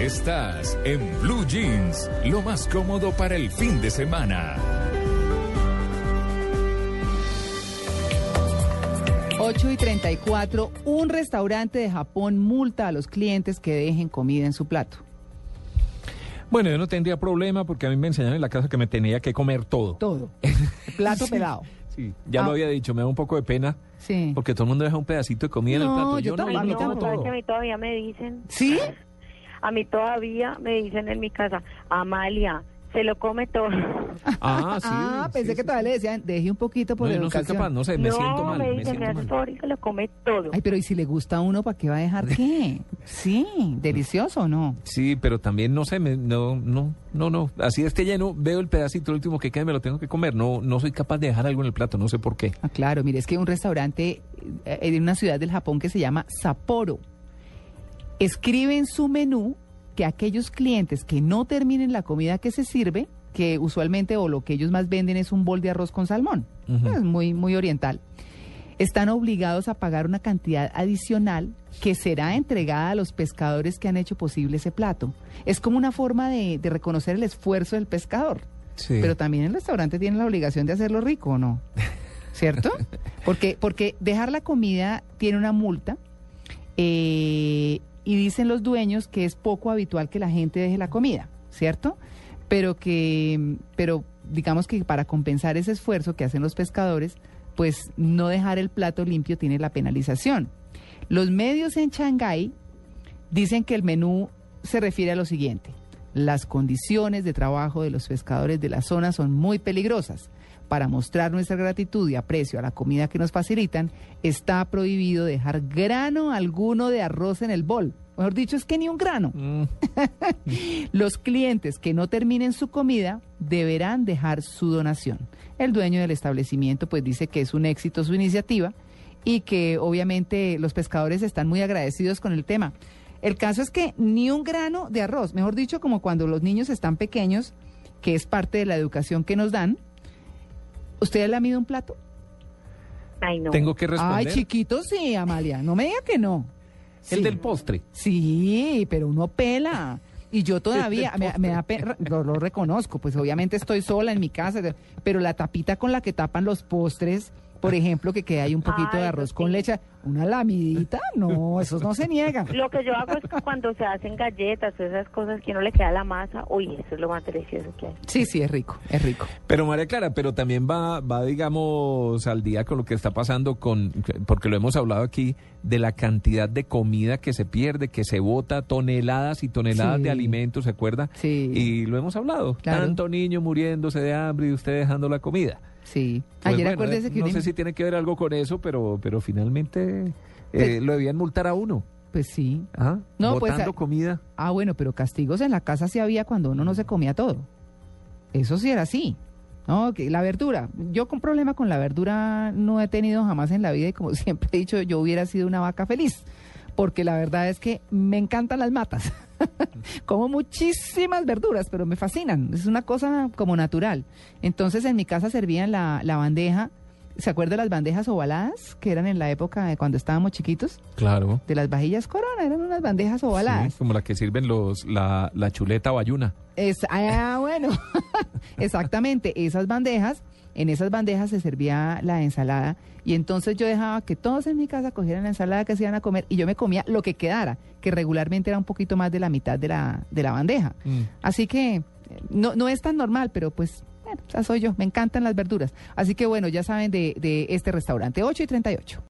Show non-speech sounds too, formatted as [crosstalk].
Estás en Blue Jeans, lo más cómodo para el fin de semana. 8 y 34, un restaurante de Japón multa a los clientes que dejen comida en su plato. Bueno, yo no tendría problema porque a mí me enseñaron en la casa que me tenía que comer todo. Todo. Plato [laughs] pelado. Sí, ya lo Ah. había dicho, me da un poco de pena Sí. porque todo el mundo deja un pedacito de comida en el No, plato. yo no, a mí lo como tampoco. ¿Sabes todo. que a mí todavía me dicen? ¿Sí? A mí todavía me dicen en mi casa, Amalia, se lo come todo. [laughs] Ah, sí. ah, sí, pensé sí, que sí. todavía le decían, deje un poquito por No, yo no soy educación. capaz, no sé, me no, siento mal. me Me dicen, me hace mal. favor y se lo come todo. Ay, pero ¿y si le gusta a uno, para qué va a dejar qué? Sí, delicioso o no. Sí, pero también no sé, me- no, no, no, no. Así esté lleno, veo el pedacito el último que queda y me lo tengo que comer. No, no soy capaz de dejar algo en el plato, no sé por qué. Ah, claro, mire, es que un restaurante eh, en una ciudad del Japón que se llama Sapporo escribe en su menú que aquellos clientes que no terminen la comida que se sirve, que usualmente o lo que ellos más venden es un bol de arroz con salmón, es muy, muy oriental, están obligados a pagar una cantidad adicional que será entregada a los pescadores que han hecho posible ese plato. Es como una forma de, de reconocer el esfuerzo del pescador. Sí. Pero también el restaurante tiene la obligación de hacerlo rico, ¿o no? [laughs] ¿Cierto? Porque, porque dejar la comida tiene una multa eh, y dicen los dueños que es poco habitual que la gente deje la comida, ¿cierto? Pero que, pero digamos que para compensar ese esfuerzo que hacen los pescadores, pues no dejar el plato limpio tiene la penalización. Los medios en Shanghái dicen que el menú se refiere a lo siguiente. Las condiciones de trabajo de los pescadores de la zona son muy peligrosas. Para mostrar nuestra gratitud y aprecio a la comida que nos facilitan, está prohibido dejar grano alguno de arroz en el bol. Mejor dicho, es que ni un grano. Mm, [laughs] Los clientes que no terminen su comida deberán dejar su donación. El dueño del establecimiento pues dice que es un éxito su iniciativa y que obviamente los pescadores están muy agradecidos con el tema. El caso es que ni un grano de arroz, mejor dicho, como cuando los niños están pequeños, que es parte de la educación que nos dan. ¿Usted le ha mido un plato? Ay, no. Tengo que responder. Ay, chiquito, sí, Amalia. No me diga que no. El Sí. del postre. Sí, pero uno pela. Y yo todavía, me, me da pena, lo, lo reconozco, pues obviamente estoy sola en mi casa, pero la tapita con la que tapan los postres, por ejemplo, que queda ahí un poquito Ay, de arroz eso con sí. leche, una lamidita, no, eso no se niega. Lo que yo hago es que cuando se hacen galletas o esas cosas que no le queda la masa, uy, eso es lo más delicioso que hay. Sí, sí, es rico, es rico. Pero María Clara, pero también va, va, digamos, al día con lo que está pasando con, porque lo hemos hablado aquí, de la cantidad de comida que se pierde, que se bota, toneladas y toneladas Sí. de alimentos, ¿se acuerda? Sí. Y lo hemos hablado. Claro. Tanto niño muriéndose de hambre y usted dejando la comida. Sí. Pues Ayer bueno, acuérdese eh, que no sé si tiene que ver algo con eso, pero, pero finalmente eh, Pues- lo debían multar a uno. Pues sí. ¿ah? No, pues, Botando ah, comida. Ah, bueno, pero castigos en la casa sí había cuando uno no se comía todo. Eso sí era así. No, que la verdura. Yo con problema con la verdura no he tenido jamás en la vida y como [laughs] siempre he dicho, yo hubiera sido una vaca feliz. Porque la verdad es que me encantan las matas. [laughs] como muchísimas verduras, pero me fascinan. Es una cosa como natural. Entonces en mi casa servían la, la bandeja. ¿Se acuerda de las bandejas ovaladas que eran en la época de cuando estábamos chiquitos? Claro. De las vajillas corona, eran unas bandejas ovaladas. Sí, como la que sirven los, la, la chuleta bayuna. Es, ah, bueno, [laughs] exactamente, esas bandejas, en esas bandejas se servía la ensalada y entonces yo dejaba que todos en mi casa cogieran la ensalada que se iban a comer y yo me comía lo que quedara, que regularmente era un poquito más de la mitad de la, de la bandeja. Mm. Así que eh, no, no es tan normal, pero pues, bueno, esa soy yo, me encantan las verduras. Así que bueno, ya saben de, de este restaurante, 8 y 38.